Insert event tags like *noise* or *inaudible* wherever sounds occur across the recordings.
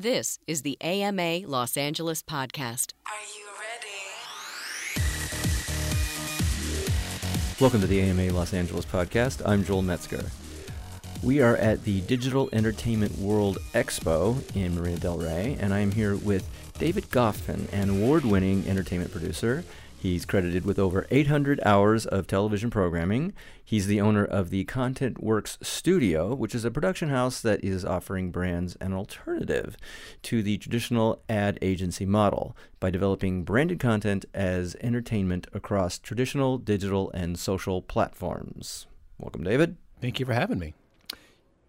This is the AMA Los Angeles podcast. Are you ready? Welcome to the AMA Los Angeles podcast. I'm Joel Metzger. We are at the Digital Entertainment World Expo in Marina Del Rey, and I am here with David Goffman, an award winning entertainment producer. He's credited with over 800 hours of television programming. He's the owner of the Content Works Studio, which is a production house that is offering brands an alternative to the traditional ad agency model by developing branded content as entertainment across traditional digital and social platforms. Welcome, David. Thank you for having me.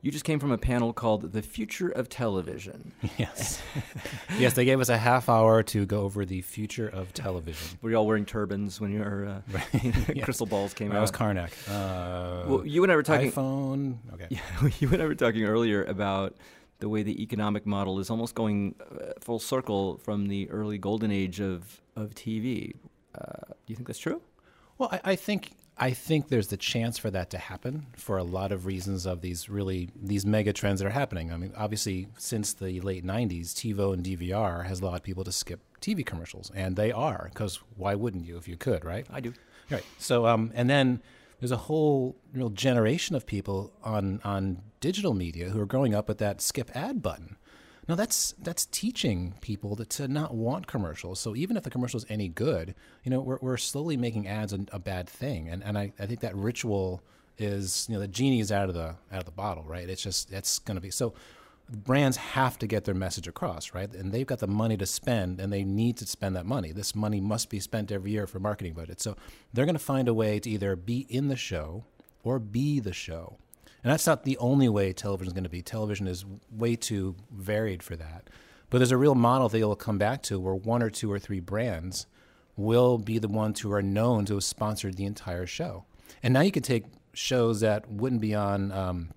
You just came from a panel called The Future of Television. *laughs* Yes. *laughs* yes, they gave us a half hour to go over the future of television. Were you all wearing turbans when your uh, *laughs* crystal balls came I out? was Carnac. Uh, Well, you and I were talking. iPhone. Okay. Yeah, you and I were talking earlier about the way the economic model is almost going uh, full circle from the early golden age of of TV. Uh, do you think that's true? Well, I, I think I think there's the chance for that to happen for a lot of reasons of these really these mega trends that are happening. I mean, obviously, since the late '90s, TiVo and DVR has allowed people to skip TV commercials, and they are because why wouldn't you if you could, right? I do. Right. So, um, and then there's a whole real generation of people on on digital media who are growing up with that skip ad button. Now that's that's teaching people to, to not want commercials. So even if the commercial is any good, you know, we're, we're slowly making ads a, a bad thing. And and I, I think that ritual is you know the genie is out of the out of the bottle, right? It's just it's going to be so. Brands have to get their message across, right? And they've got the money to spend, and they need to spend that money. This money must be spent every year for marketing budget. So they're going to find a way to either be in the show or be the show. And that's not the only way television is going to be. Television is way too varied for that. But there's a real model that you'll come back to where one or two or three brands will be the ones who are known to have sponsored the entire show. And now you can take shows that wouldn't be on um,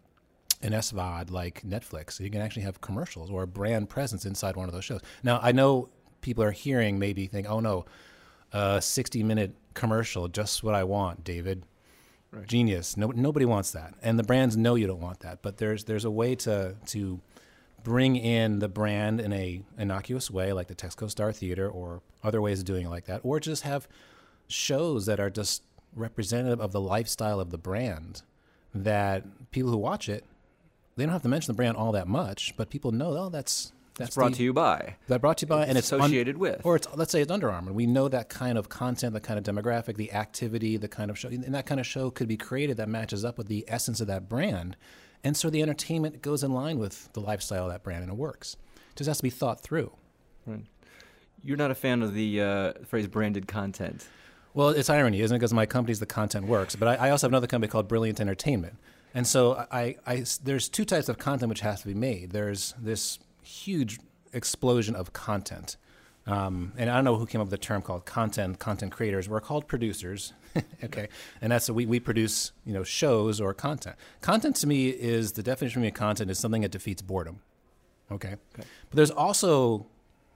an SVOD like Netflix. You can actually have commercials or a brand presence inside one of those shows. Now, I know people are hearing maybe think, oh no, a 60 minute commercial, just what I want, David. Genius. No, nobody wants that, and the brands know you don't want that. But there's there's a way to to bring in the brand in a innocuous way, like the Texaco Star Theater, or other ways of doing it like that, or just have shows that are just representative of the lifestyle of the brand. That people who watch it, they don't have to mention the brand all that much, but people know, oh, that's that's It's brought the- to you by. that brought to you by, and it's un- associated with. or it's let's say it's Under Armour. We know that kind of content, the kind of demographic, the activity, the kind of show, and that kind of show could be created that matches up with the essence of that brand, and so the entertainment goes in line with the lifestyle of that brand, and it works. It just has to be thought through. Right. You're not a fan of the uh, phrase branded content. Well, it's irony, isn't it? Because my company's the content works, but I, I also have another company called Brilliant Entertainment, and so I, I, there's two types of content which has to be made. There's this huge explosion of content, um, and I don't know who came up with the term called content. Content creators. We're called producers, *laughs* okay, and that's we we produce you know shows or content. Content to me is the definition for me of content is something that defeats boredom. Okay. But there's also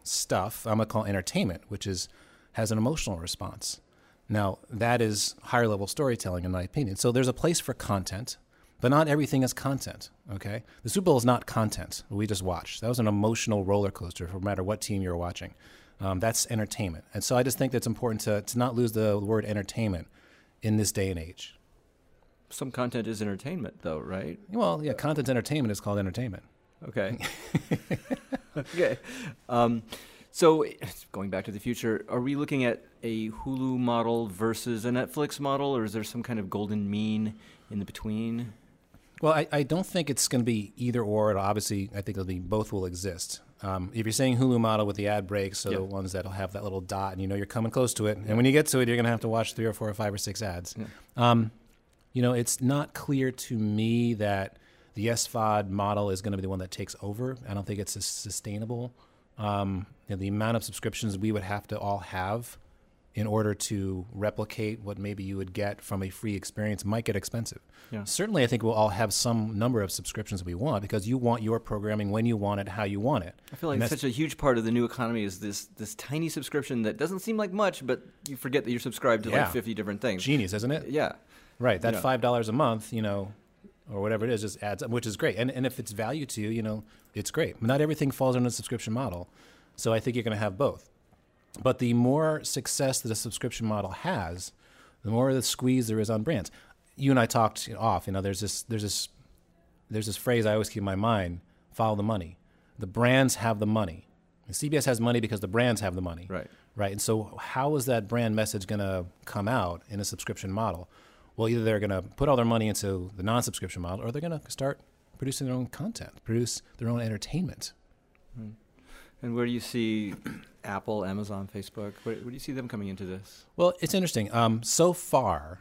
stuff I'm gonna call entertainment, which is has an emotional response. Now that is higher level storytelling, in my opinion. So there's a place for content, but not everything is content. Okay. The Super Bowl is not content. We just watched. That was an emotional roller coaster, no matter what team you're watching. Um, that's entertainment, and so I just think that's important to to not lose the word entertainment in this day and age. Some content is entertainment, though, right? Well, yeah, content entertainment is called entertainment. Okay. *laughs* okay. Um, so, going back to the future, are we looking at a Hulu model versus a Netflix model, or is there some kind of golden mean in the between? Well, I, I don't think it's going to be either or. It'll obviously, I think it'll be both will exist. Um, if you're saying Hulu model with the ad breaks, so Yeah. the ones that'll have that little dot, and you know you're coming close to it, and when you get to it, you're going to have to watch three or four or five or six ads. Um, you know, it's not clear to me that the SVOD model is going to be the one that takes over. I don't think it's sus- sustainable. Um, you know, the amount of subscriptions we would have to all have in order to replicate what maybe you would get from a free experience might get expensive. Yeah. Certainly, I think we'll all have some number of subscriptions we want because you want your programming when you want it, how you want it. I feel like such a huge part of the new economy is this this tiny subscription that doesn't seem like much, but you forget that you're subscribed to Yeah. like 50 different things. genius, isn't it? Yeah. Right. That Yeah. five dollars a month, you know, or whatever it is just adds up, which is great. And and if it's value to you, you know, it's great. But not everything falls under the subscription model, so I think you're going to have both. But the more success that a subscription model has, the more the squeeze there is on brands. You and I talked off. You know, there's this there's this there's this phrase I always keep in my mind: follow the money. The brands have the money. And CBS has money because the brands have the money. Right. Right. And so, how is that brand message going to come out in a subscription model? Well, either they're going to put all their money into the non-subscription model, or they're going to start producing their own content, produce their own entertainment. Hmm. And where do you see *clears throat* Apple, Amazon, Facebook? Where, where do you see them coming into this? Well, it's interesting. Um, so far,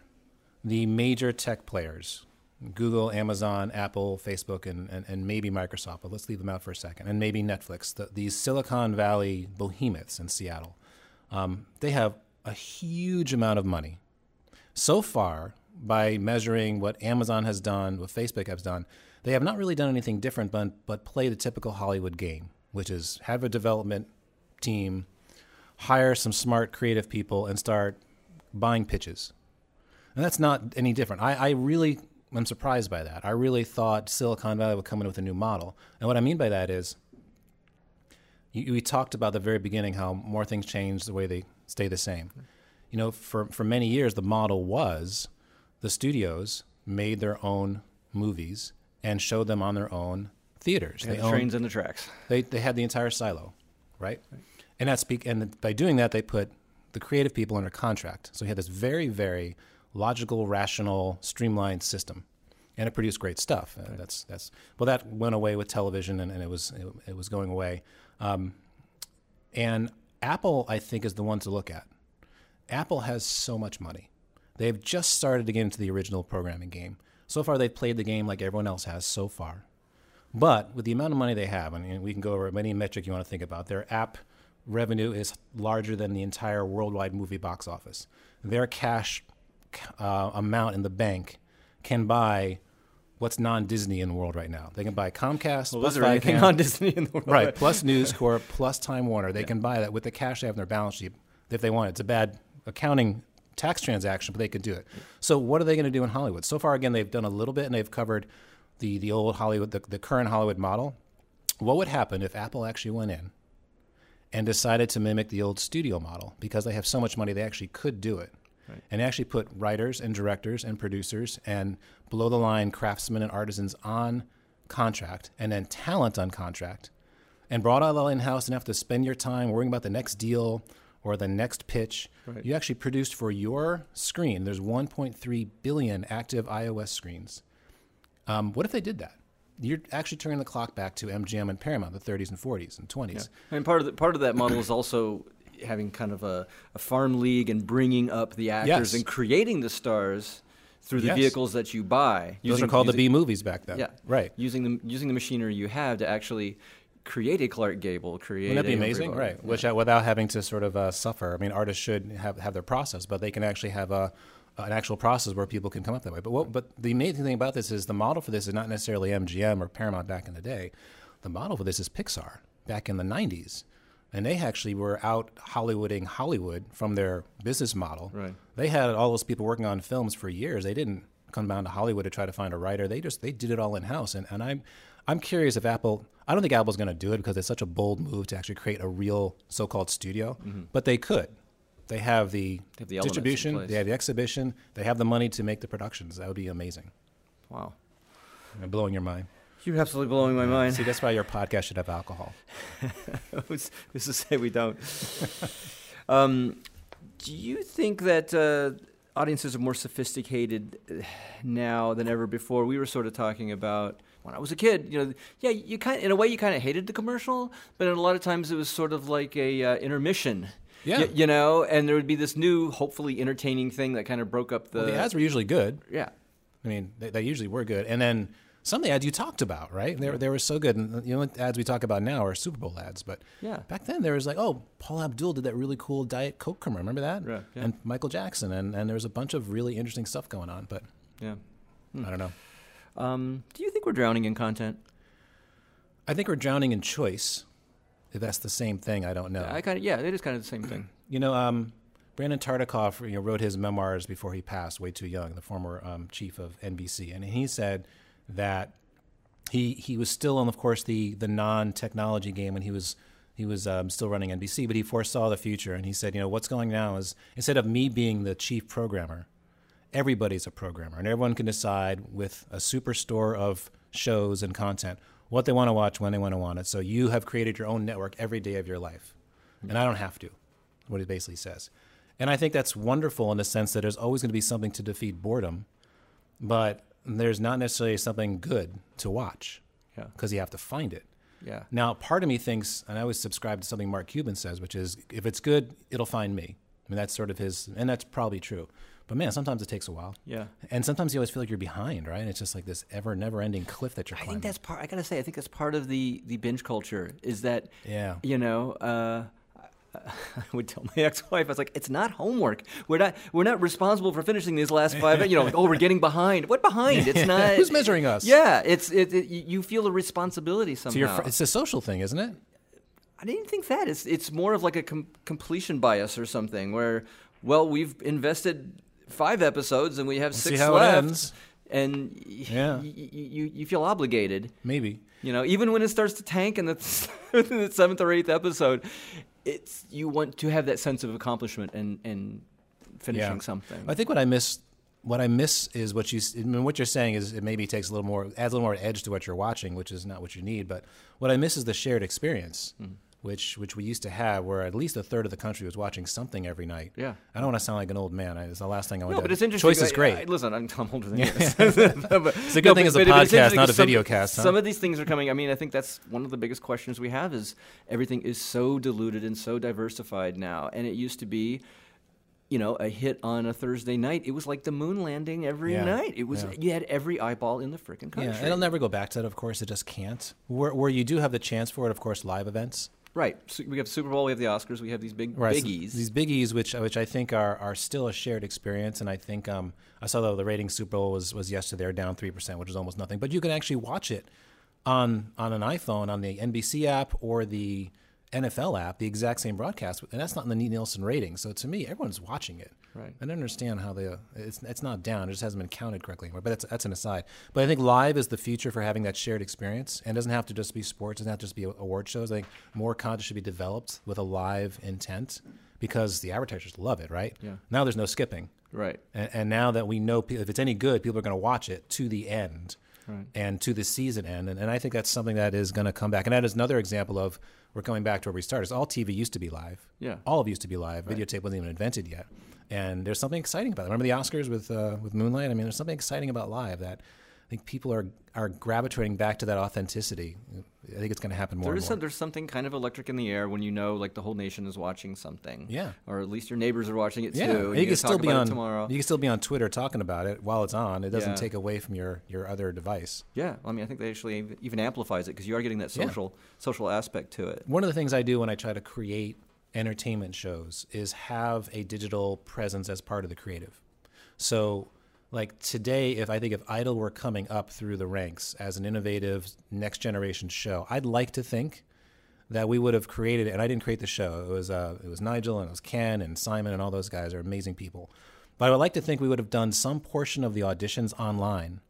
the major tech players Google, Amazon, Apple, Facebook, and, and, and maybe Microsoft, but let's leave them out for a second, and maybe Netflix, the, these Silicon Valley behemoths in Seattle, um, they have a huge amount of money. So far, by measuring what Amazon has done, what Facebook has done, they have not really done anything different but, but play the typical Hollywood game, which is have a development team, hire some smart, creative people, and start buying pitches. And that's not any different. I, I really am surprised by that. I really thought Silicon Valley would come in with a new model. And what I mean by that is, you, we talked about the very beginning how more things change the way they stay the same. You know, for, for many years, the model was the studios made their own movies and showed them on their own theaters. They the owned- trains and the tracks. they they had the entire silo, right? And that speak and by doing that they put the creative people under contract. So he had this very very logical, rational, streamlined system, and it produced great stuff. Uh, that's that's well that went away with television and, and it was it, it was going away. Um, and Apple, I think, is the one to look at. Apple has so much money. They've just started to get into the original programming game. So far, they've played the game like everyone else has so far. But with the amount of money they have, I mean, we can go over any metric you want to think about. Their app revenue is larger than the entire worldwide movie box office. Their cash uh, amount in the bank can buy what's non-Disney in the world right now. They can buy Comcast, Well, plus anything Viacom- on Disney in the world? *laughs* right, plus News Corp, plus Time Warner. They can buy that with the cash they have in their balance sheet if they want. It's a bad accounting tax transaction, but they could do it. So what are they going to do in Hollywood? So far, again, they've done a little bit and they've covered the the old Hollywood, the, the current Hollywood model. What would happen if Apple actually went in and decided to mimic the old studio model because they have so much money they actually could do it and actually put writers and directors and producers and below the line craftsmen and artisans on contract and then talent on contract and brought all in house and have to spend your time worrying about the next deal or the next pitch. Right. You actually produced for your screen. There's 1.3 billion active iOS screens. Um, what if they did that? You're actually turning the clock back to MGM and Paramount, the 30s and 40s and 20s. And part of the, part of that model is also having kind of a, a farm league and bringing up the actors Yes. and creating the stars through the Yes. vehicles that you buy. Those are called the B movies back then. Yeah, Right. Using the using the machinery you have to actually create a Clark Gable, create. Wouldn't that be amazing? Right. Bogart. Which uh, without having to sort of uh, suffer. I mean, artists should have, have their process, but they can actually have a an actual process where people can come up that way. But what, but the amazing thing about this is the model for this is not necessarily MGM or Paramount back in the day. The model for this is Pixar back in the '90s, and they actually were out Hollywooding Hollywood from their business model. Right. They had all those people working on films for years. They didn't come down to Hollywood to try to find a writer. They just they did it all in house. And and I'm I'm curious if Apple. I don't think Apple's going to do it because it's such a bold move to actually create a real so-called studio. Mm-hmm. But they could. They have the, Mm-hmm. have the distribution. They have the exhibition. They have the money to make the productions. That would be amazing. Wow, I'm blowing your mind. you're absolutely blowing my mind. See, that's why your podcast should have alcohol. *laughs* Who's who's to say we don't? *laughs* um, do you think that uh, audiences are more sophisticated uh, now than ever before? We were sort of talking about when I was a kid. You know, yeah, you kind in a way you kind of hated the commercial, but in a lot of times it was sort of like a uh, intermission. Yeah. Y- you know, and there would be this new, hopefully entertaining thing that kind of broke up the. Well, the ads were usually good. yeah. I mean, they, they usually were good. And then some of the ads you talked about, right? They, were- they were so good. And you know, the ads we talk about now are Super Bowl ads. But Yeah. back then there was like, oh, Paula Abdul did that really cool Diet Coke commercial. Remember that? Right, yeah. And Michael Jackson. And, and there was a bunch of really interesting stuff going on. But Yeah. I don't know. Um, do you think we're drowning in content? I think we're drowning in choice. If that's the same thing, I don't know. I kind of yeah, it is kind of the same thing. *clears throat* You know, um, Brandon Tartikoff you know, wrote his memoirs before he passed, way too young, the former um, chief of NBC. And he said that he he was still on, of course, the the non technology game when he was he was um, still running NBC, but he foresaw the future and he said, you know, what's going now is instead of me being the chief programmer, everybody's a programmer and everyone can decide with a superstore of shows and content what they want to watch when they want to want it. So you have created your own network every day of your life, and I don't have to. What he basically says, and I think that's wonderful in the sense that there's always going to be something to defeat boredom, but there's not necessarily something good to watch Yeah. because you have to find it. Yeah. Now, part of me thinks, and I always subscribe to something Mark Cuban says, which is if it's good, it'll find me. I mean, that's sort of his, and that's probably true. But man, sometimes it takes a while. Yeah. And sometimes you always feel like you're behind, right? It's just like this ever never ending cliff that you're I think that's part. I gotta say, I think that's part of the the binge culture. Is that Yeah. you know. Uh, *laughs* I would tell my *laughs* ex-wife, I was like, "It's not homework. We're not. We're not responsible for finishing these last five. You know, like, oh, we're getting behind. What behind? It's *laughs* not. Who's measuring us? Yeah, it's it. it you you feel a responsibility somehow. So fr- it's a social thing, isn't it? I didn't think that. It's it's more of like a com- completion bias or something. Where, well, we've invested five episodes and we have six left, and y- Yeah. y- y- you you feel obligated. Maybe. You know, even when it starts to tank in the, *laughs* in the seventh or eighth episode, it's you want to have that sense of accomplishment and and finishing something. I think what I miss, what I miss is what you. I mean, what you're saying is it maybe takes a little more, adds a little more edge to what you're watching, which is not what you need. But what I miss is the shared experience, Hmm. Which which we used to have, where at least a third of the country was watching something every night. Yeah. I don't want to sound like an old man. I, it's the last thing I want no, to. but it's interesting. Choice is great. I- listen, I'm, I'm older than you. *laughs* *laughs* it's a good thing it's a podcast, not a video cast, huh? Some of these things are coming. I mean, I think that's one of the biggest questions we have is everything is so diluted and so diversified now. And it used to be, you know, a hit on a Thursday night. It was like the moon landing every Yeah, night. It was yeah. you had every eyeball in the freaking country. yeah, it'll never go back to that. Of course, it just can't. Where, where you do have the chance for it, of course, live events. Right. So we have Super Bowl. We have the Oscars. We have these big Right, so biggies. these biggies, which which I think are, are still a shared experience, and I think um, I saw though the rating Super Bowl was was yesterday they're down three percent, which is almost nothing. But you can actually watch it on on an iPhone on the NBC app or the NFL app, the exact same broadcast, and that's not in the Nielsen rating. So to me, everyone's watching it. Right. I don't understand how the it's it's not down. It just hasn't been counted correctly anymore. But that's that's an aside. But I think live is the future for having that shared experience, and it doesn't have to just be sports. It doesn't have to just be award shows. I think more content should be developed with a live intent because the advertisers love it. Right. Yeah. Now there's no skipping, right. and, and now that we know if it's any good, people are going to watch it to the end. Right. And to the season end, and, and I think that's something that is going to come back. And that is another example of we're coming back to where we started. All TV used to be live. Yeah. all of it used to be live. Videotape wasn't even invented yet, and there's something exciting about it. Remember the Oscars with uh, with Moonlight? I mean, there's something exciting about live that I think people are are gravitating back to that authenticity. I think it's going to happen more. There and more. some, there's something kind of electric in the air when you know like the whole nation is watching something. Yeah. Or at least your neighbors are watching it yeah, too. and you can still be on tomorrow. You can still be on Twitter talking about it while it's on. It doesn't Yeah. take away from your your other device. Yeah, I mean, I think they actually even amplifies it because you are getting that Yeah. social social aspect to it. One of the things I do when I try to create entertainment shows is have a digital presence as part of the creative. So, like today, if I think if Idol were coming up through the ranks as an innovative next generation show, I'd like to think that we would have created it. And I didn't create the show; it was uh, it was Nigel and it was Ken and Simon and all those guys are amazing people. But I would like to think we would have done some portion of the auditions online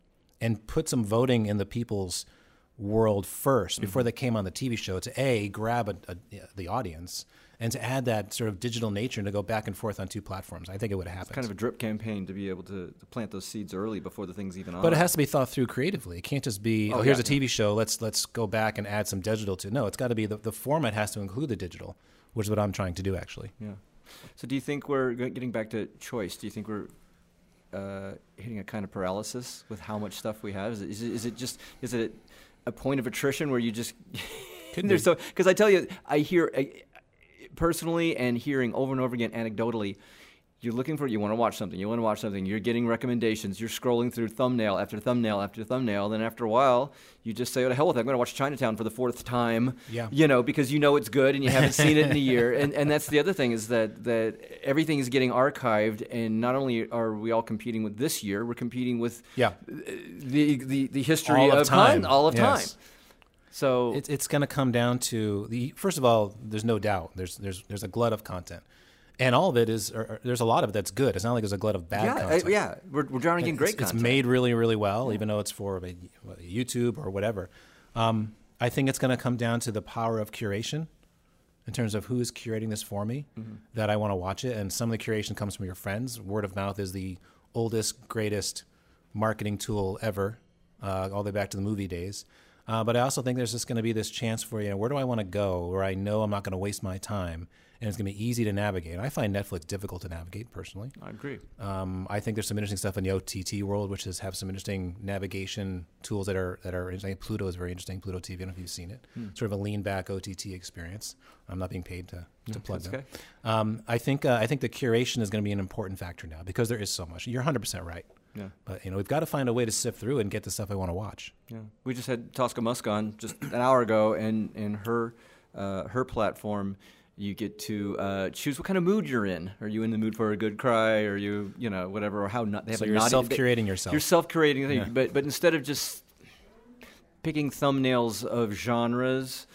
and put some voting in the people's world 1st before they came on the TV show to a grab a, a, the audience and to add that sort of digital nature and to go back and forth on two platforms. I think it would have happened. Kind of a drip campaign to be able to, to plant those seeds early before the thing's even on. but it has to be thought through creatively. It can't just be, oh, Oh, here's yeah, a TV show. Let's let's go back and add some digital to. No, it's got to be the, the format has to include the digital, which is what I'm trying to do actually. Yeah. So do you think we're getting back to choice? Do you think we're uh, hitting a kind of paralysis with how much stuff we have? Is it, is it, is it just is it a point of attrition where you just *laughs* there's so because I tell you I hear uh, personally and hearing over and over again anecdotally. You're looking for you want to watch something. You want to watch something. You're getting recommendations. You're scrolling through thumbnail after thumbnail after thumbnail. Then after a while, you just say, "Oh, to hell with it! I'm going to watch Chinatown for the fourth time." Yeah. You know, because you know it's good and you haven't seen it in a year. And and that's the other thing is that that everything is getting archived. And not only are we all competing with this year, we're competing with Yeah. the the, the history All of of time. all of Yes. time. So It's it's going to come down to the first of all. There's no doubt. There's there's there's a glut of content, and all of it is. Or, or there's a lot of it that's good. It's not like there's a glut of bad yeah, uh, content. yeah, we're, we're drowning in great it's, it's made really, really well, even though it's for a, a YouTube or whatever. Um, I think it's going to come down to the power of curation in terms of who is curating this for me Mm-hmm. that I want to watch it. And some of the curation comes from your friends. Word of mouth is the oldest, greatest marketing tool ever, uh, all the way back to the movie days. Uh, but I also think there's just going to be this chance for you know where do I want to go where I know I'm not going to waste my time and it's going to be easy to navigate. I find Netflix difficult to navigate personally. I agree. Um, I think there's some interesting stuff in the OTT world, which is have some interesting navigation tools that are that are interesting. Pluto is very interesting. Pluto TV. I don't know if you've seen it. Hmm. Sort of a lean back OTT experience. I'm not being paid to, to plug that's them. okay. Um, I think uh, I think the curation is going to be an important factor now because there is so much. You're 100 percent right. Yeah. But you know we've got to find a way to sift through and get the stuff I want to watch. Yeah, we just had Tosca Musk on just an hour ago, and and her uh, her platform, you get to uh, choose what kind of mood you're in. Are you in the mood for a good cry? Are you you know whatever? Or how not? They have So you're self-curating yourself. You're self-curating, Yeah. but but instead of just picking thumbnails of genres.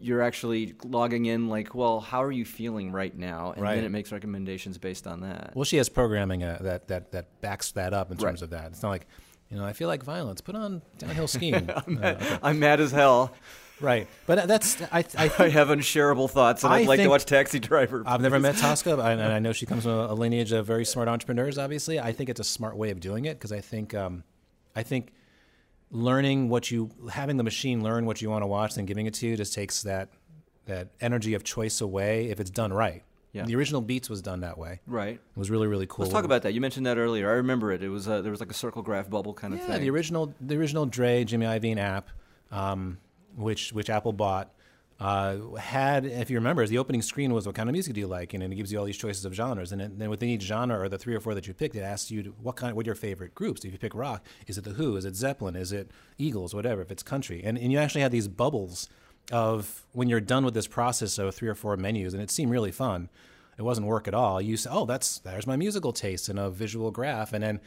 You're actually logging in like, well, how are you feeling right now? And Right. then it makes recommendations based on that. Well, she has programming uh, that that that backs that up in Right. terms of that. It's not like you know I feel like violence. Put on downhill skiing. *laughs* Uh, okay. I'm mad as hell. Right, but that's I. I *laughs* I have unshareable thoughts, and I I'd like to watch Taxi Driver. I've never met Tosca, but I- and I *laughs* know she comes from a lineage of very smart entrepreneurs. Obviously, I think it's a smart way of doing it because I think, um, I think learning what you, having the machine learn what you want to watch, then giving it to you, just takes that that energy of choice away if it's done right. Yeah. The original Beats was done that way. right. It was really really cool. Let's talk about that. You mentioned that earlier. I remember it. It was uh, there was like a circle graph bubble kind of yeah, thing. Yeah, the original the original Dre Jimmy Iovine app, um, which which Apple bought. Uh, had, if you remember, the opening screen was what kind of music do you like, and it gives you all these choices of genres, and then, within each genre or the three or four that you picked, it asks you to, what kind, what your favorite groups. If you pick rock, is it the Who? Is it Zeppelin? Is it Eagles? Whatever. If it's country, and and you actually had these bubbles of when you're done with this process of three or four menus, and it seemed really fun. It wasn't work at all. You say, oh, that's there's my musical taste in a visual graph, and then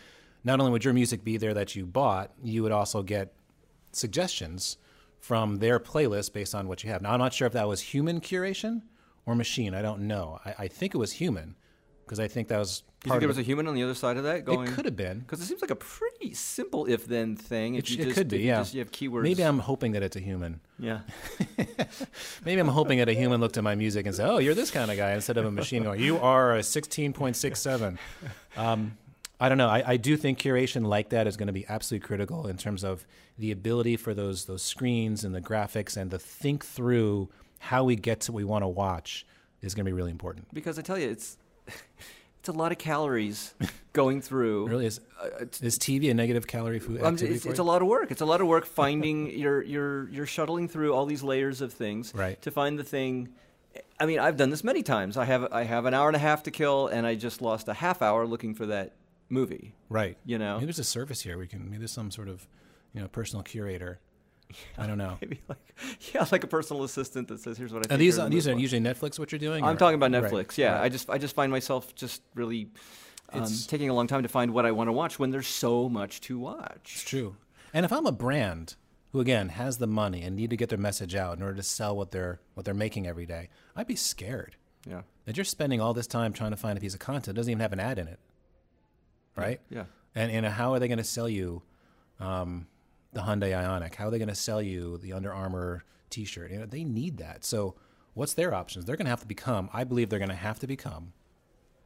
not only would your music be there that you bought, you would also get suggestions from their playlist based on what you have. Now, I'm not sure if that was human curation or machine. I don't know. I, I think it was human because I think that was you think there was a human on the other side of that going? It could have been. Because it seems like a pretty simple if-then thing. If It, just, could be, if you yeah. Just, you have keywords. Maybe I'm hoping that it's a human. Yeah. *laughs* Maybe I'm hoping that a human looked at my music and said, "Oh, you're this kind of guy," instead of a machine going, "You are a 16.67." Um, I don't know. I, I do think curation like that is going to be absolutely critical in terms of the ability for those those screens and the graphics and to think through how we get to what we want to watch is going to be really important. Because I tell you, it's it's a lot of calories going through. Really, is Uh, it's, is TV a negative calorie food um, it's, it's a lot of work. It's a lot of work finding *laughs* you're you're you're shuttling through all these layers of things Right. to find the thing. I mean, I've done this many times. I have I have an hour and a half to kill, and I just lost a half hour looking for that movie. Right. You know, Maybe there's a service here. We can. Maybe there's some sort of, you know, personal curator. I don't know. maybe like *laughs* yeah, like a personal assistant that says, "Here's what I." Are think these you're these are for." usually Netflix? What you're doing? I'm or- talking about Right, Netflix. Yeah, right. I just I just find myself just really um, It's- taking a long time to find what I want to watch when there's so much to watch. It's true. And if I'm a brand who again has the money and need to get their message out in order to sell what they're what they're making every day, I'd be scared Yeah, that you're spending all this time trying to find a piece of content that doesn't even have an ad in it, right? yeah. And and how are they going to sell you um, the Hyundai Ioniq? How are they going to sell you the Under Armour T-shirt? You know, they need that. So what's their options? They're going to have to become. I believe they're going to have to become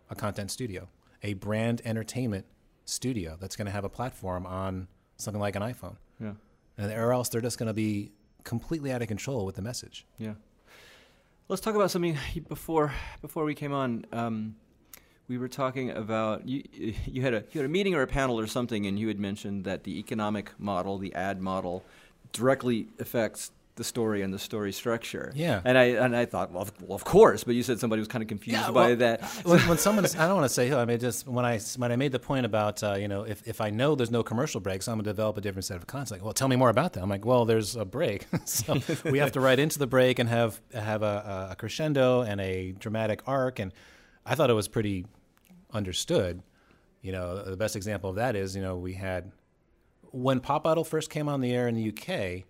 a content studio, a brand entertainment studio that's going to have a platform on something like an iPhone, Yeah. and or else they're just going to be completely out of control with the message. Yeah. Let's talk about something *laughs* before before we came on. Um, we were talking about you. You had a you had a meeting or a panel or something, and you had mentioned that the economic model, the ad model, directly affects the story and the story structure. Yeah. And I and I thought, well, of, well, of course. But you said somebody was kind of confused by well, that. when, when someone's, I don't want to say who. I mean, just when I when I made the point about uh, you know if, if I know there's no commercial breaks, I'm gonna develop a different set of content. Like, well, tell me more about that. I'm like, well, there's a break, *laughs* so we have to write into the break and have have a, a crescendo and a dramatic arc. And I thought it was pretty understood. You know, the best example of that is you know we had when Pop Idol first came on the air in the UK,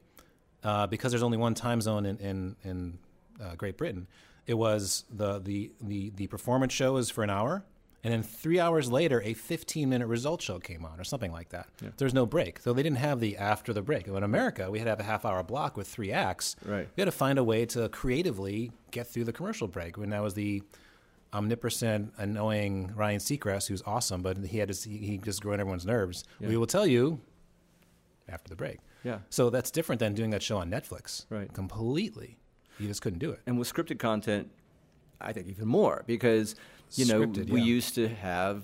uh, because there's only one time zone in in, in uh, Great Britain. It was the, the the the performance show is for an hour, and then three hours later, a 15 minute result show came on, or something like that. There's no break, so they didn't have the after the break. In America, we had to have a half hour block with three acts. Right. We had to find a way to creatively get through the commercial break. When that was the omnipresent, annoying Ryan Seacrest, who's awesome, but he had to he he just grew on everyone's nerves. We will tell you after the break. Yeah. So that's different than doing that show on Netflix. Right. Completely. You just couldn't do it. and with scripted content, I think even more because you know Scripted, we yeah. used to have.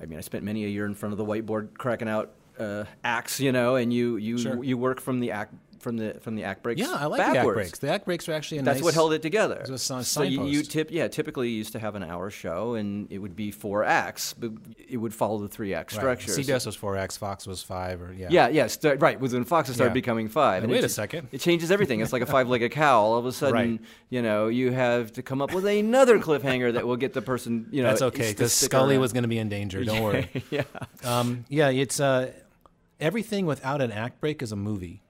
I mean, I spent many a year in front of the whiteboard cracking out uh, acts, you know, and you you Sure. you work from the act from the from the act breaks. Yeah, I like the act breaks. The act breaks are actually a That's nice, what held it together. It was a so you, you tip, yeah, typically you used to have an hour show, and it would be four acts, but it would follow the three act structure. So- CBS was four acts, Fox was five, or yeah. yeah, yeah, st- right. When Fox started Yeah. becoming five, Wait it a second. it changes everything. It's like a *laughs* five-legged cow. All of a sudden, Right. you know, you have to come up with another cliffhanger that will get the person, you know, That's okay because Scully around. was going to be in danger. Don't *laughs* worry. yeah, Um, yeah, it's uh, everything without an act break is a movie,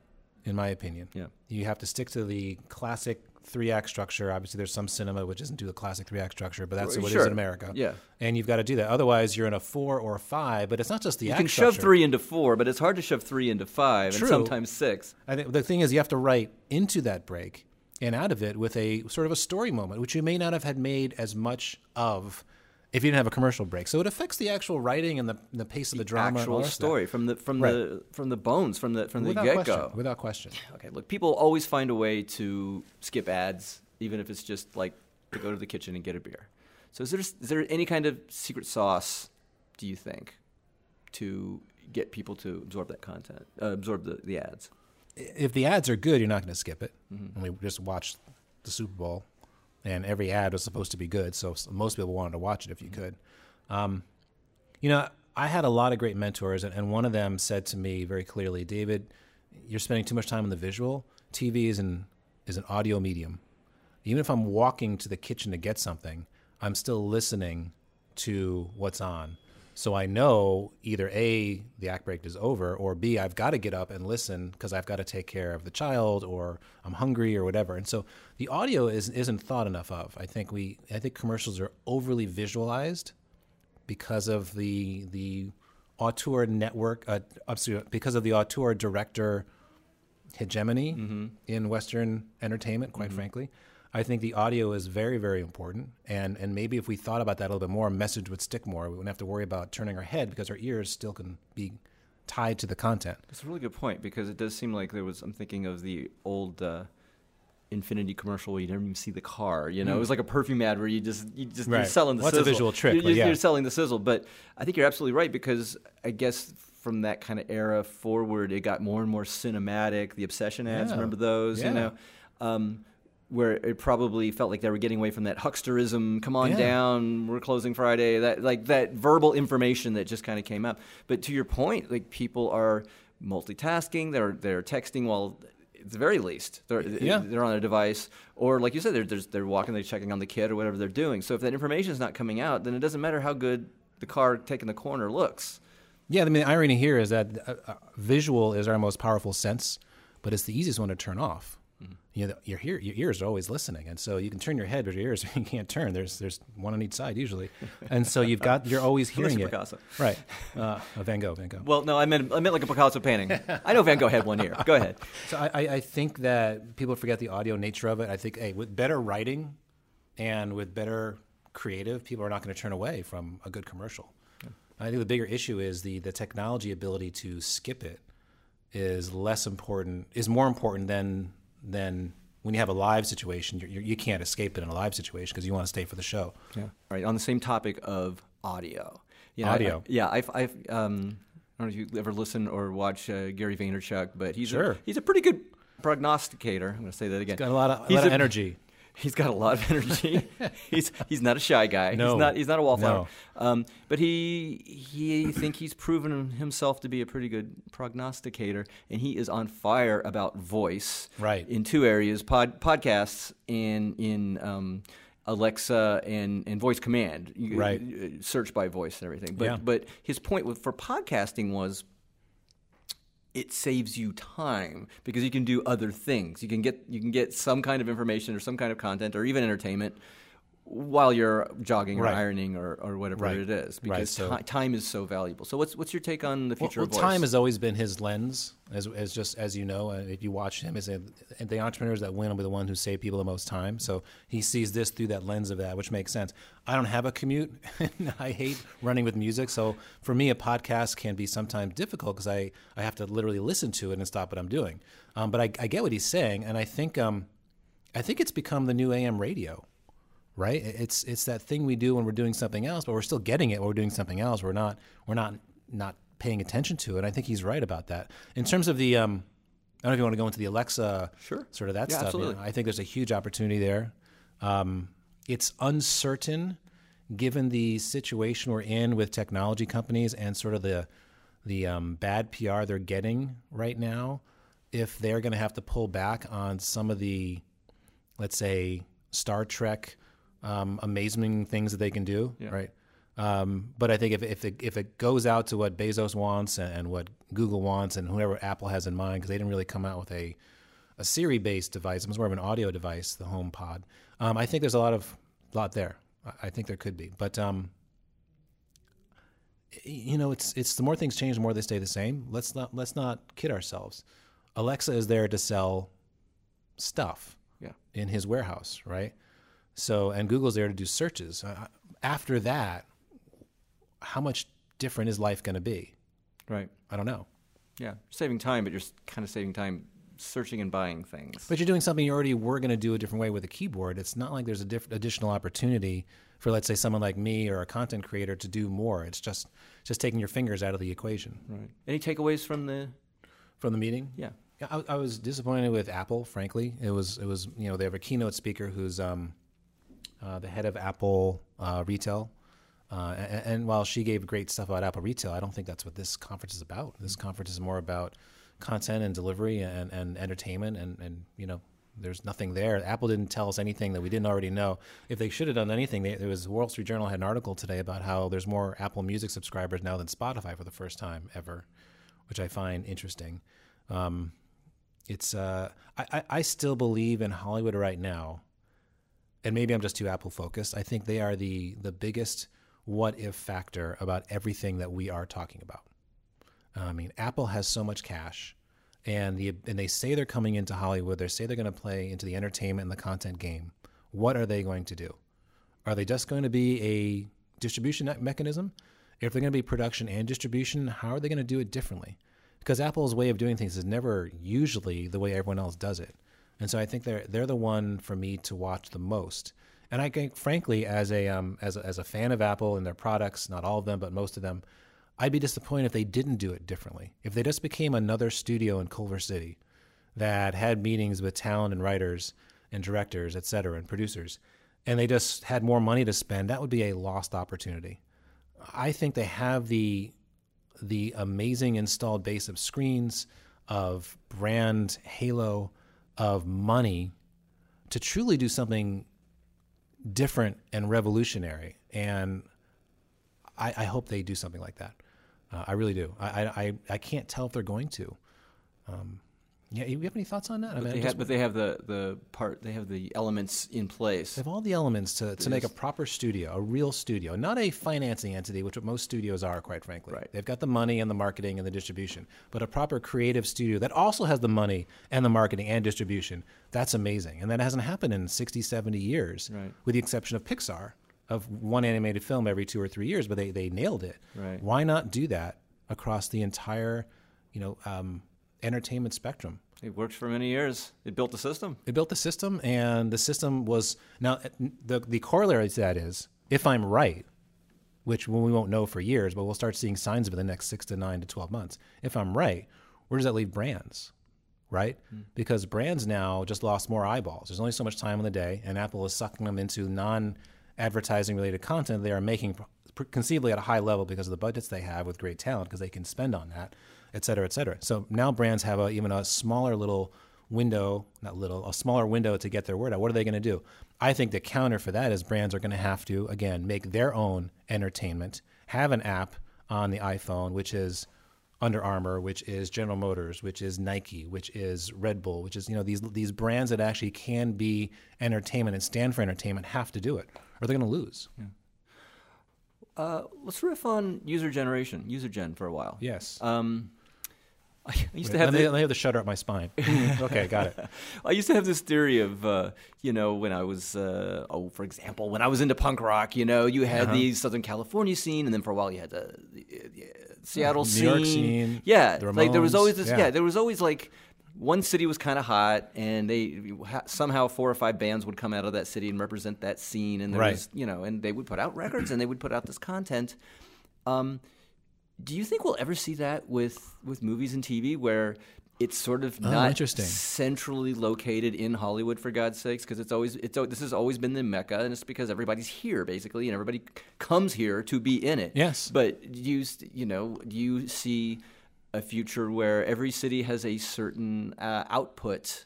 in my opinion. Yeah. you have to stick to the classic three act structure. Obviously, there's some cinema which doesn't do the classic three act structure, but that's Well, what it sure. is in America. Yeah. and you've got to do that. Otherwise, you're in a four or a five. But it's not just the you act can shove structure. three into four, but it's hard to shove three into five, True. and sometimes six. I think the thing is you have to write into that break and out of it with a sort of a story moment, which you may not have had made as much of if you didn't have a commercial break. So it affects the actual writing and the, the pace of the drama. and all Actual story from the from Right. the from the bones from the from the Without get question. go. Without question. *sighs* Okay, look, people always find a way to skip ads, even if it's just like to go to the kitchen and get a beer. So, is there is there any kind of secret sauce? Do you think to get people to absorb that content, uh, absorb the, the ads? If the ads are good, you're not going to skip it. Mm-hmm. And we just watched the Super Bowl, and every ad was supposed to be good. So most people wanted to watch it if you Mm-hmm. could. Um, you know, I had a lot of great mentors, and, and one of them said to me very clearly, David, you're spending too much time on the visual. TV is an is an audio medium. Even if I'm walking to the kitchen to get something, I'm still listening to what's on. So I know either A, the act break is over, or B, I've got to get up and listen because I've got to take care of the child or I'm hungry or whatever. And so the audio is, isn't thought enough of. I think we I think commercials are overly visualized because of the the auteur network, uh, because of the auteur director hegemony Mm-hmm. in Western entertainment. Quite frankly, I think the audio is very very important, and and maybe if we thought about that a little bit more, a message would stick more. We wouldn't have to worry about turning our head because our ears still can be tied to the content. That's a really good point because it does seem like there was. I'm thinking of the old uh, Infiniti commercial where you never even see the car. You know, it was like a perfume ad where you just you just you're Mm. Selling the Well, that's a sizzle. visual trick, You're, but you're- yeah. you're selling the sizzle. But I think you're absolutely right because I guess from that kind of era forward, it got more and more cinematic. The obsession ads, Yeah. remember those? Yeah. You know. Um, where it probably felt like they were getting away from that hucksterism. Come on Yeah. down, we're closing Friday. That like that verbal information that just kind of came up. But to your point, like people are multitasking. They're they're texting while at the very least they're Yeah. they're on a device, or like you said, they're they're, they're walking, they're checking on the kid or whatever they're doing. So if that information is not coming out, then it doesn't matter how good the car taking the corner looks. Yeah, I mean, the irony here is that uh, uh, visual is our most powerful sense, but it's the easiest one to turn off. You know, your ear, your ears are always listening, and so you can turn your head, but your ears *laughs* you can't turn. There's there's one on each side usually, and so you've got you're always hearing it. Picasso. Right, *laughs* uh, Van Gogh, Van Gogh. Well, no, I meant I meant like a Picasso painting. I know Van Gogh had one ear. Go ahead. *laughs* So I, I, I think that people forget the audio nature of it. I think, hey, with better writing and with better creative, people are not going to turn away from a good commercial. I think the bigger issue is the the technology ability to skip it is less important, is more important than than when you have a live situation. You're, you're, you can't escape it in a live situation because you want to stay for the show. Yeah. All right. On the same topic of audio. You I- Audio. I- yeah. I've, I've um, I don't know if you ever listen or watch uh, Gary Vaynerchuk, but he's Sure. a, he's a pretty good prognosticator. I'm going to say that again. Got a lot of, a lot of energy. He's got a lot of energy. *laughs* he's he's not a shy guy. No. He's not he's not a wallflower. No. Um, but he he think he's proven himself to be a pretty good prognosticator, and he is on fire about voice. Right. In two areas, pod, podcasts and in um, Alexa and, and voice command. You- Right. uh, Search by voice and everything. But Yeah. but his point with for podcasting was it saves you time because you can do other things. You can get you can get some kind of information or some kind of content or even entertainment while you're jogging or Right. ironing or, or whatever Right. it is Right, because so- ti- time is so valuable. So what's what's your take on the future well, of voice? Well, time has always been his lens, as, as just as you know. Uh, if you watch him, is a, the entrepreneurs that win will be the one who save people the most time. So he sees this through that lens of that, which makes sense. I don't have a commute. and *laughs* I hate running with music, so for me, a podcast can be sometimes difficult because I I have to literally listen to it and stop what I'm doing. Um, but I, I get what he's saying, and I think um, I think it's become the new AM radio right? It's it's that thing we do when we're doing something else, but we're still getting it when we're doing something else. We're not we're not not paying attention to it. I think he's right about that. In terms of the, um, I don't know if you want to go into the Alexa, Sure. sort of that Yeah, stuff. you know. I think there's a huge opportunity there. Um, it's uncertain, given the situation we're in with technology companies and sort of the the um, bad PR they're getting right now, if they're going to have to pull back on some of the, let's say, Star Trek um, amazing things that they can do, right? Um, but I think if if it, if it goes out to what Bezos wants and, and what Google wants and whoever Apple has in mind, because they didn't really come out with a a Siri based device, it was more of an audio device, the HomePod. Um, I think there's a lot of lot there. I- I think there could be, but um, you know, it's it's the more things change, the more they stay the same. Let's not let's not kid ourselves. Alexa is there to sell stuff Yeah. in his warehouse, right? So, and Google's there to do searches. Uh, after that, how much different is life going to be? Right. I don't know. Yeah. Saving time, but you're kind of saving time searching and buying things. But you're doing something you already were going to do a different way with a keyboard. It's not like there's a diff- additional opportunity for, let's say, someone like me or a content creator to do more. It's just just taking your fingers out of the equation. right. Any takeaways from the? From the meeting, Yeah. Yeah, I, I was disappointed with Apple. Frankly, it was it was you know they have a keynote speaker who's um, uh, the head of Apple uh, retail, uh, and, and while she gave great stuff about Apple retail, I don't think that's what this conference is about. This conference is more about content and delivery and, and entertainment, and and you know there's nothing there. Apple didn't tell us anything that we didn't already know. If they should have done anything, they, there was Wall Street Journal had an article today about how there's more Apple Music subscribers now than Spotify for the first time ever, which I find interesting. Um, it's uh, I, I- I still believe in Hollywood right now, and maybe I'm just too Apple focused. I think they are the the biggest what if factor about everything that we are talking about. I mean, Apple has so much cash, and the and they say they're coming into Hollywood. They say they're going to play into the entertainment and the content game. What are they going to do? Are they just going to be a distribution mechanism? If they're going to be production and distribution, how are they going to do it differently? Because Apple's way of doing things is never usually the way everyone else does it. And so I think they're they're the one for me to watch the most. And I think, frankly, as a um, as a, as a fan of Apple and their products, not all of them, but most of them, I'd be disappointed if they didn't do it differently. If they just became another studio in Culver City that had meetings with talent and writers and directors, et cetera, and producers, and they just had more money to spend, that would be a lost opportunity. I think they have the the amazing installed base of screens, of brand halo, of money to truly do something different and revolutionary. And I, I hope they do something like that. Uh, I really do. I, I, I, can't tell if they're going to. Um, yeah, you have any thoughts on that? I But mean, they, have, but they have the, the part. They have the elements in place. They have all the elements to, to make a proper studio, a real studio, not a financing entity, which most studios are, quite frankly. Right. They've got the money and the marketing and the distribution, but a proper creative studio that also has the money and the marketing and distribution. That's amazing. And that hasn't happened in 60, 70 years, Right. with the exception of Pixar, of one animated film every two or three years, but they, they nailed it. Right. Why not do that across the entire, you know, um, entertainment spectrum? It worked for many years. It built the system. It built the system, and the system was now the the corollary to that is if I'm right, which we won't know for years, but we'll start seeing signs of it in the next six to nine to twelve months. If I'm right, where does that leave brands? Right, hmm. because brands now just lost more eyeballs. There's only so much time in the day, and Apple is sucking them into non-advertising related content they are making conceivably at a high level because of the budgets they have with great talent because they can spend on that, et cetera, et cetera. So now brands have a, even a smaller little window, not little, a smaller window to get their word out. What are they going to do? I think the counter for that is brands are going to have to, again, make their own entertainment, have an app on the iPhone, which is Under Armour, which is General Motors, which is Nike, which is Red Bull, which is you know these these brands that actually can be entertainment and stand for entertainment have to do it, or they're going to lose. Uh, let's riff on user generation, user gen for a while. Yes. Um, *laughs* I used to have let, the, me have the shutter up my spine. *laughs* okay, got it. *laughs* I used to have this theory of, uh, you know, when I was, uh, oh, for example, when I was into punk rock, you know, you had Uh-huh. the Southern California scene, and then for a while you had the, the, the Seattle New scene. York scene, Yeah, the like there was always this. Yeah, yeah. there was always like one city was kind of hot, and they somehow four or five bands would come out of that city and represent that scene, and there Right. was, you know, and they would put out records and they would put out this content. Um, do you think we'll ever see that with with movies and TV where it's sort of Oh, not interesting. centrally located in Hollywood for God's sakes because it's always it's this has always been the mecca and it's because everybody's here basically and everybody comes here to be in it. Yes. But do you you know do you see a future where every city has a certain uh, output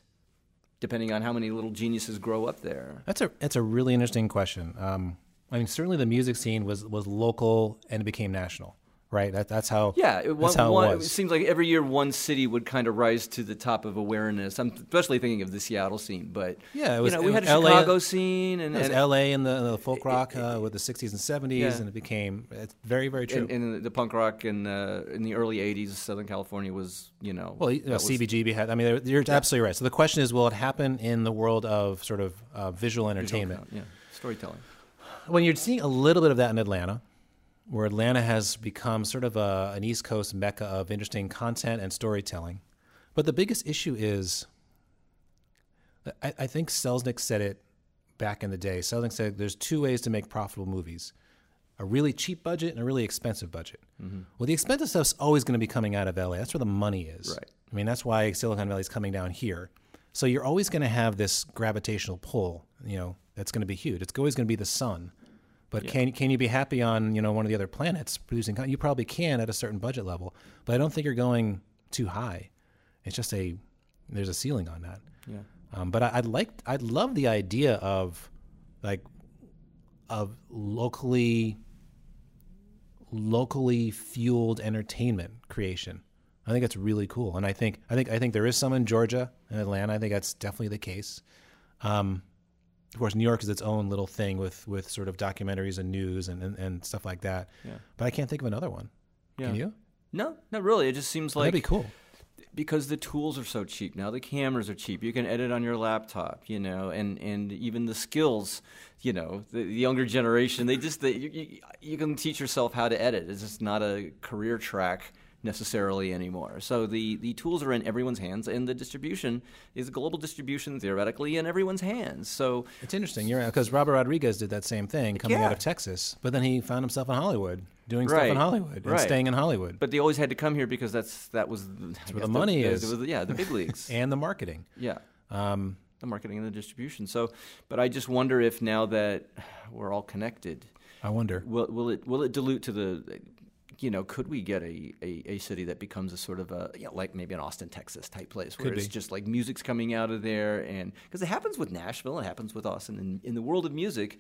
depending on how many little geniuses grow up there? That's a that's a really interesting question. Um, I mean, certainly the music scene was was local and it became national, right? That that's how Yeah, it, one, how one- it it seems like every year one city would kind of rise to the top of awareness. I'm especially thinking of the Seattle scene, but Yeah, it was- you know we had a LA Chicago scene and, It was and, L.A. and the, the folk rock uh, with the '60s and '70s, Yeah. and it became it's very very true. and, and the punk rock in uh, in the early '80s, Southern California was you know well, you know, CBGB had. I mean, you're absolutely right. So the question is, will it happen in the world of sort of uh, visual entertainment? yeah, storytelling. when you're seeing a little bit of that in Atlanta, where Atlanta has become sort of a, an East Coast mecca of interesting content and storytelling. But the biggest issue is, I, I think Selznick said it back in the day. Selznick said there's two ways to make profitable movies a really cheap budget and a really expensive budget. Mm-hmm. Well, the expensive stuff's always going to be coming out of LA. That's where the money is. Right. I mean, that's why Silicon Valley is coming down here. So you're always going to have this gravitational pull, you know, that's going to be huge. It's always going to be the sun. But can can you be happy on, you know, one of the other planets producing you probably can at a certain budget level, but I don't think you're going too high. It's just a there's a ceiling on that. Yeah. Um, but I, I'd like, I'd love the idea of, like, of locally, locally fueled entertainment creation. I think that's really cool, and I think, I think, I think there is some in Georgia and Atlanta. I think that's definitely the case. Um, of course, New York is its own little thing with with sort of documentaries and news and and, and stuff like that. Yeah. But I can't think of another one. Yeah. Can you? No, not really. It just seems like That'd be cool. because the tools are so cheap now the cameras are cheap you can edit on your laptop you know and and even the skills you know the, the younger generation they just they, you, you, you can teach yourself how to edit it's just not a career track necessarily anymore so the the tools are in everyone's hands and the distribution is global distribution theoretically in everyone's hands so It's interesting, you're because Robert Rodriguez did that same thing coming Yeah. out of Texas, but then he found himself in Hollywood doing stuff in Hollywood and right. staying in Hollywood but they always had to come here because that's that was that's where the money is. yeah the big leagues *laughs* and the marketing. Yeah. Um, The marketing and the distribution. So, but I just wonder if now that we're all connected, I wonder. will will it will it dilute to the, you know, could we get a, a, a city that becomes a sort of a you know, like maybe an Austin, Texas type place where Could it's be. just like music's coming out of there and because it happens with Nashville, it happens with Austin, and in the world of music,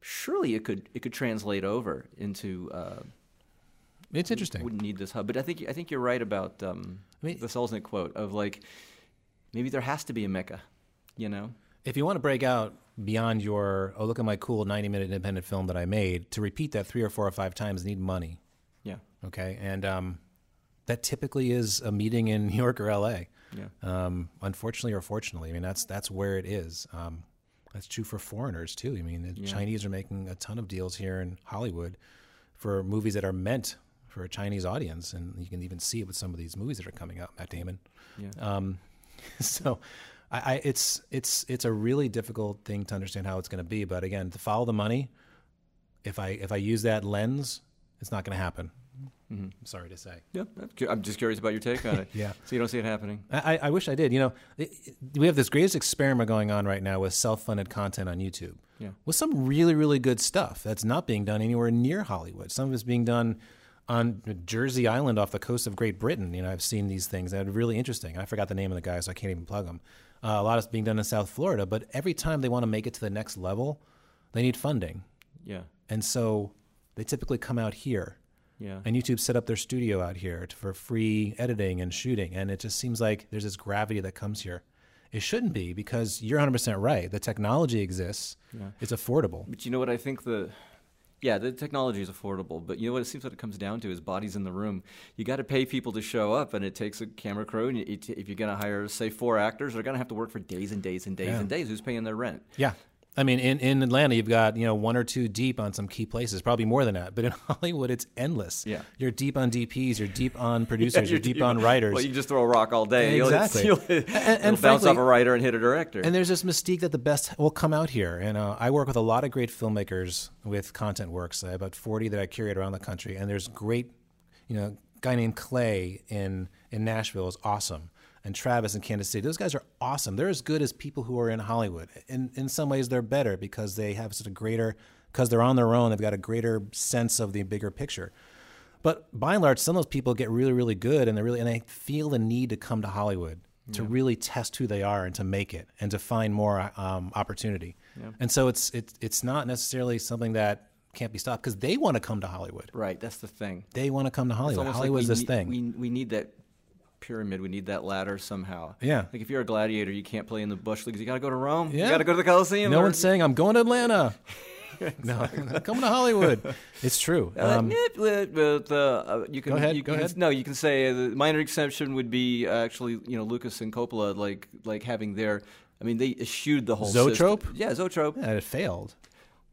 surely it could it could translate over into. Uh, It's interesting. Wouldn't need this hub, but I think I think you're right about um, I mean- the Selznick quote of like maybe there has to be a mecca, you know. If you want to break out beyond your oh look at my cool 90 minute independent film that I made, to repeat that three or four or five times, need money. Yeah. Okay, and um, that typically is a meeting in *laughs* New York or L.A. Yeah. Um, unfortunately or fortunately, I mean that's that's where it is. Um, that's true for foreigners too. I mean, the Chinese are making a ton of deals here in Hollywood for movies that are meant for a Chinese audience, and you can even see it with some of these movies that are coming out. Matt Damon. Yeah. Um, *laughs* so, I, I it's it's it's a really difficult thing to understand how it's going to be. But again, to follow the money, if I if I use that lens, it's not going to happen. I'm sorry to say. Yeah, I'm just curious about your take on it. *laughs* Yeah. So you don't see it happening. I, I- wish I did. You know, it, it- we have this greatest experiment going on right now with self-funded content on YouTube. Yeah. With some really, really good stuff that's not being done anywhere near Hollywood. Some of it's being done on Jersey Island off the coast of Great Britain. You know, I've seen these things that are really interesting. I forgot the name of the guy, so I can't even plug them. Uh, a lot is being done in South Florida, but every time they want to make it to the next level, they need funding. Yeah. And so they typically come out here. Yeah. And YouTube set up their studio out here to, for free editing and shooting. And it just seems like there's this gravity that comes here. It shouldn't be because you're 100% right. The technology exists, it's affordable. But you know what? I think the yeah, the technology is affordable, but you know what? It seems what it comes down to is bodies in the room. You got to pay people to show up, and it takes a camera crew. And it, if you're going to hire, say, four actors, they're going to have to work for days and days and days Yeah. and days. Who's paying their rent? Yeah. I mean, in, in Atlanta, you've got, you know, one or two deep on some key places, probably more than that. But in *laughs* Hollywood, it's endless. Yeah. You're deep on DPs, you're deep on *laughs* producers, you're, deep you- on writers. Well, you just throw a rock all day. Exactly. *laughs* You'll, And- you'll and bounce frankly- off a writer and hit a director. And there's this mystique that the best will come out here. And uh, I work with a lot of great filmmakers with content works. I have about 40 that I curate around the country. And there's great, you know, guy named Clay in, in Nashville is awesome. And Travis in Kansas City. Those guys are awesome. They're as good as people who are in Hollywood. In, in some ways, they're better because they have such a greater, because they're on their own, they've got a greater sense of the bigger picture. But by and large, some of those people get really, really good, and they really and they feel the need to come to Hollywood to really test who they are and to make it and to find more um, opportunity. And so it's it's it's not necessarily something that can't be stopped because they want to come to Hollywood. right, that's the thing. They want to come to Hollywood. almost like this need, thing. We, we need that pyramid. We need that ladder somehow. Yeah. Like if you're a gladiator, you can't play in the bush leagues. You got to go to Rome. Yeah. You got to go to the Coliseum. no or- one's saying I'm going to Atlanta. *laughs* *laughs* no, I'm coming to Hollywood. It's true. Uh, Um, yeah, but, but, uh, uh, you can Go ahead, You go ahead. No, you can say uh, the minor exception would be uh, actually you know Lucas and Coppola like like having their. I mean, they eschewed the whole Zoetrope? system. Yeah, Zoetrope. yeah, it failed.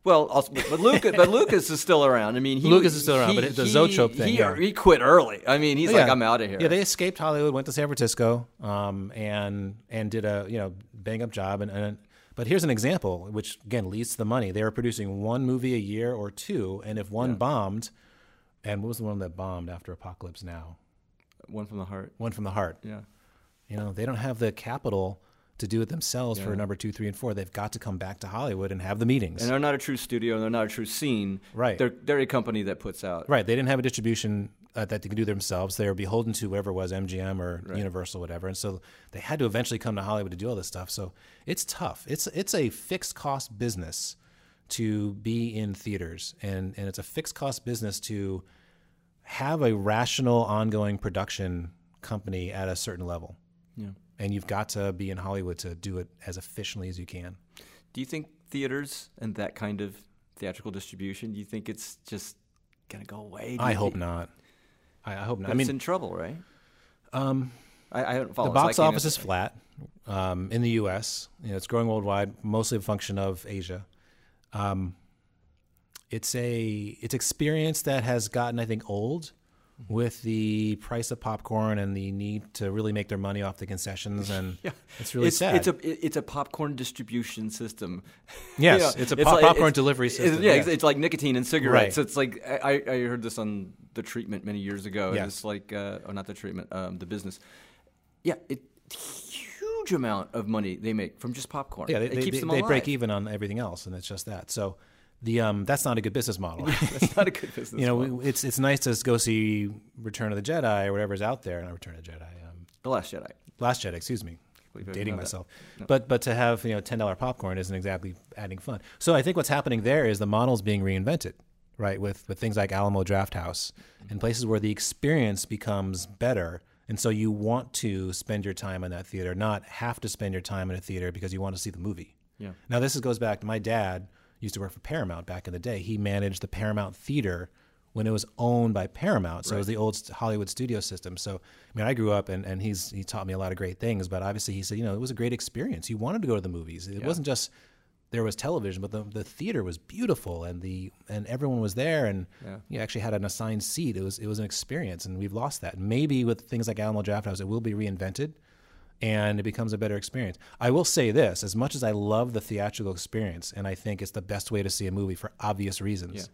Well, also, but Lucas, but Lucas is still around. I mean, he, Lucas is still around, he- but the he- Zoetrope thing, He, yeah. he quit early. I mean, he's Yeah. like, I'm out of here. Yeah, they escaped Hollywood, went to San Francisco, um, and and did a you know bang up job. And, and but here's an example, which again leads to the money. They were producing one movie a year or two, and if one bombed, and what was the one that bombed after Apocalypse Now? One from the heart. One from the Heart. Yeah. You know, they don't have the capital to do it themselves for Yeah. number two, three, and four. They've got to come back to Hollywood and have the meetings. And they're not a true studio. and They're not a true scene. Right. They're they're a company that puts out. Right. They didn't have a distribution uh, that they could do themselves. They were beholden to whatever it was MGM or Universal, whatever. And so they had to eventually come to Hollywood to do all this stuff. So it's tough. It's it's a fixed cost business to be in theaters, and and it's a fixed cost business to have a rational, ongoing production company at a certain level. Yeah. And you've got to be in Hollywood to do it as efficiently as you can. Do you think theaters and that kind of theatrical distribution? Do you think it's just gonna go away? I hope think- not. I, I hope not. But I mean, it's in trouble, right? um, I, I don't follow. the box can't office is flat um, in the U.S. You know, it's growing worldwide, mostly a function of Asia. Um, it's a it's experience that has gotten, I think, old with the price of popcorn and the need to really make their money off the concessions, and *laughs* it's really it's, sad. It's a it's a popcorn distribution system. *laughs* Yes, You it's a pop- like- popcorn it's- delivery it's- system, yeah, yeah. It's, it's like nicotine and cigarettes. Right. It's like I, I heard this on the treatment many years ago. Yes. It's like uh, or not the treatment, um, the business. Yeah, it huge amount of money they make from just popcorn. yeah, they, it they, keeps they, them they break even on everything else, and it's just that. So, the um, that's not a good business model. *laughs* That's not a good business. *laughs* you know, model. it's it's nice to go see Return of the Jedi or whatever's out there. Not Return of the Jedi. Um, the Last Jedi. Last Jedi, excuse me. Dating myself. But but to have, you know, ten dollar popcorn isn't exactly adding fun. So I think what's happening there is the model's being reinvented, right? With with things like Alamo Draft House and places where the experience becomes better. And so you want to spend your time in that theater, not have to spend your time in a theater because you want to see the movie. Yeah. Now this is, goes back to my dad used to work for Paramount back in the day. He managed the Paramount Theater when it was owned by Paramount. So it was the old Hollywood studio system. So I mean, I grew up and, and he's he taught me a lot of great things. But obviously, he said, you know, it was a great experience. You wanted to go to the movies. It wasn't just there was television, but the, the theater was beautiful and the and everyone was there and you actually had an assigned seat. It was it was an experience, and we've lost that. Maybe with things like Alamo Draft House, it will be reinvented and it becomes a better experience. I will say this: as much as I love the theatrical experience, and I think it's the best way to see a movie for obvious reasons,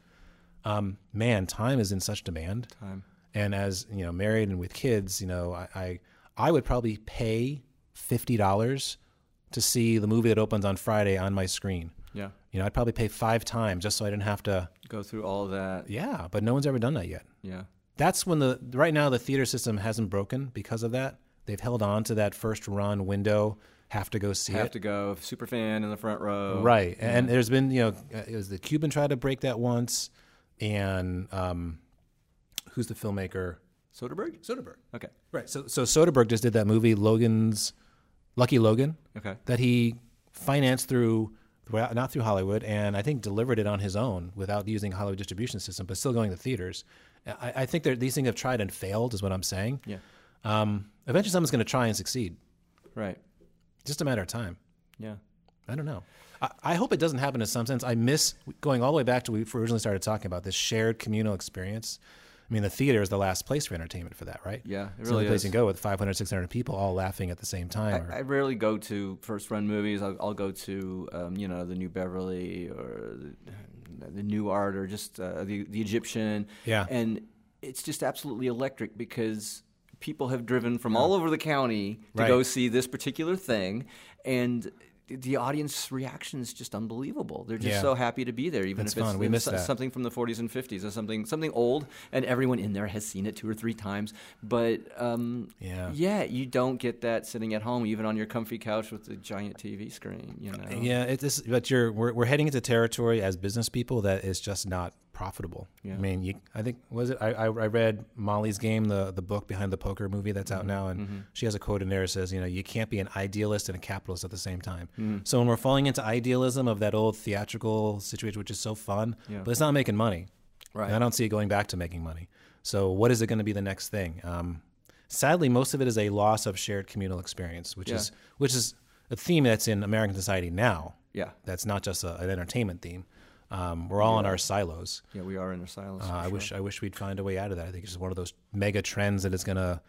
yeah. um, man, time is in such demand. Time. And as you know, married and with kids, you know, I I, I would probably pay fifty dollars to see the movie that opens on Friday on my screen. Yeah. You know, I'd probably pay five times just so I didn't have to. Go through all that. Yeah, but no one's ever done that yet. Yeah. That's when the right now the theater system hasn't broken because of that. They've held on to that first run window. Have to go see Have it. to go. Super fan in the front row. Right. And there's been, you know, it was the Cuban tried to break that once, and um, who's the filmmaker? Soderbergh? Soderbergh. Okay. Right. So so Soderbergh just did that movie Logan's Lucky Logan. Okay. That he financed through not through Hollywood and I think delivered it on his own without using Hollywood distribution system, but still going to theaters. I, I think that these things have tried and failed, is what I'm saying. Yeah. Um, eventually, someone's going to try and succeed. Right. Just a matter of time. Yeah. I don't know. I, I hope it doesn't happen in some sense. I miss going all the way back to we originally started talking about this shared communal experience. I mean, the theater is the last place for entertainment for that, right? Yeah, it it's the only really place you can go with 500, 600 people all laughing at the same time. I, I rarely go to first run movies. I'll, I'll go to, um, you know, the New Beverly or the, the Nuart or just uh, the, the Egyptian. Yeah. And it's just absolutely electric because people have driven from all over the county to Right. go see this particular thing. And the audience reaction is just unbelievable. They're just Yeah. so happy to be there, even That's if it's fun. We miss so- something from the 40s and 50s or something something old, and everyone in there has seen it two or three times. But um, Yeah. yeah, you don't get that sitting at home, even on your comfy couch with the giant TV screen. You know, Yeah, it is. But you're we're, we're heading into territory as business people that is just not profitable. Yeah. I mean, you, I think was it? I, I I read Molly's Game, the the book behind the poker movie that's Mm-hmm. out now, and she has a quote in there that says, you know, you can't be an idealist and a capitalist at the same time. Mm-hmm. So when we're falling into idealism of that old theatrical situation, which is so fun, Yeah. but it's not making money. Right. And I don't see it going back to making money. So what is it going to be the next thing? Um, sadly, most of it is a loss of shared communal experience, which Yeah. is which is a theme that's in American society now yeah, that's not just a, an entertainment theme. Um, we're all in our silos. yeah, we are in our silos. Uh, I sure. wish I wish we'd find a way out of that. I think it's just one of those mega trends that is gonna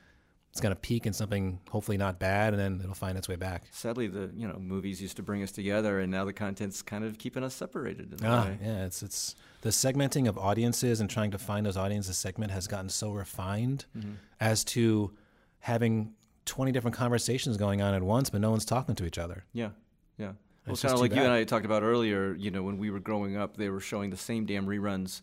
it's gonna peak in something hopefully not bad, and then it'll find its way back. Sadly, the you know movies used to bring us together, and now the content's kind of keeping us separated. In Ah, yeah, it's it's the segmenting of audiences and trying to find those audiences segment has gotten so refined Mm-hmm. as to having twenty different conversations going on at once, but no one's talking to each other. Yeah, yeah. Well, It's kind of like you and I talked about earlier. You know, when we were growing up, they were showing the same damn reruns.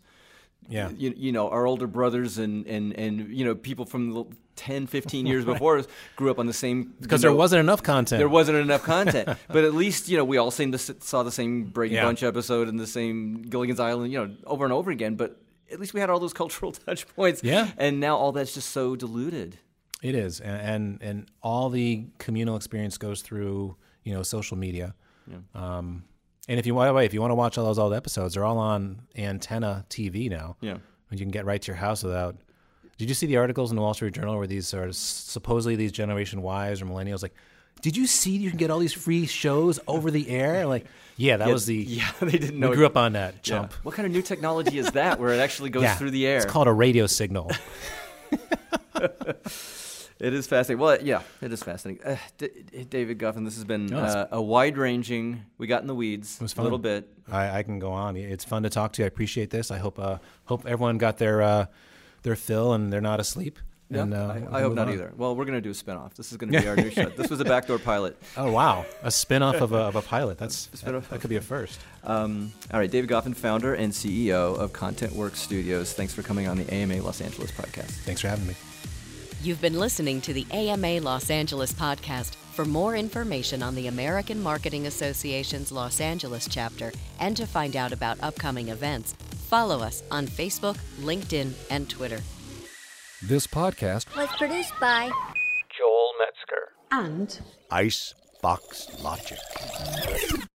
Yeah. You, you know, our older brothers and, and, and you know people from the 10, 15 years *laughs* before us grew up on the same Because there know, wasn't enough content. there wasn't enough content. *laughs* but at least you know we all seen the, saw the same Brady Yeah. Bunch episode and the same Gilligan's Island, you know, over and over again. But at least we had all those *laughs* cultural touch points. Yeah. And now all that's just so diluted. It is, and, and and all the communal experience goes through you know social media. Um, and if you by the way, if you want to watch all those old episodes, they're all on Antenna TV now. Yeah. and you can get right to your house without. Did you see the articles in the Wall Street Journal where these are supposedly these Generation Ys or Millennials like? Did you see you can get all these free shows over the air? Like, yeah, that was the. *laughs* yeah. They didn't know. we it- grew up on that Yeah. What kind of new technology is that, where it actually goes *laughs* Yeah, through the air? It's called a radio signal. *laughs* It is fascinating. Well, yeah, it is fascinating. Uh, D- David Guffin, this has been No, uh, a wide-ranging. We got in the weeds was a little bit. I, I can go on. It's fun to talk to you. I appreciate this. I hope uh, hope everyone got their uh, their fill and they're not asleep. Yeah, and, uh, I, I hope not on. either. Well, we're going to do a spinoff. This is going *laughs* to be our new show. This was a backdoor pilot. Oh wow, a spin-off of a, of a pilot. That's *laughs* spin-off. that, that could be a first. Um, all right, David Goffin, founder and CEO of Content Works Studios. Thanks for coming on the AMA Los Angeles podcast. Thanks for having me. You've been listening to the AMA Los Angeles podcast. For more information on the American Marketing Association's Los Angeles chapter and to find out about upcoming events, follow us on Facebook, LinkedIn, and Twitter. This podcast was produced by Joel Metzger. and Ice Icebox Logic.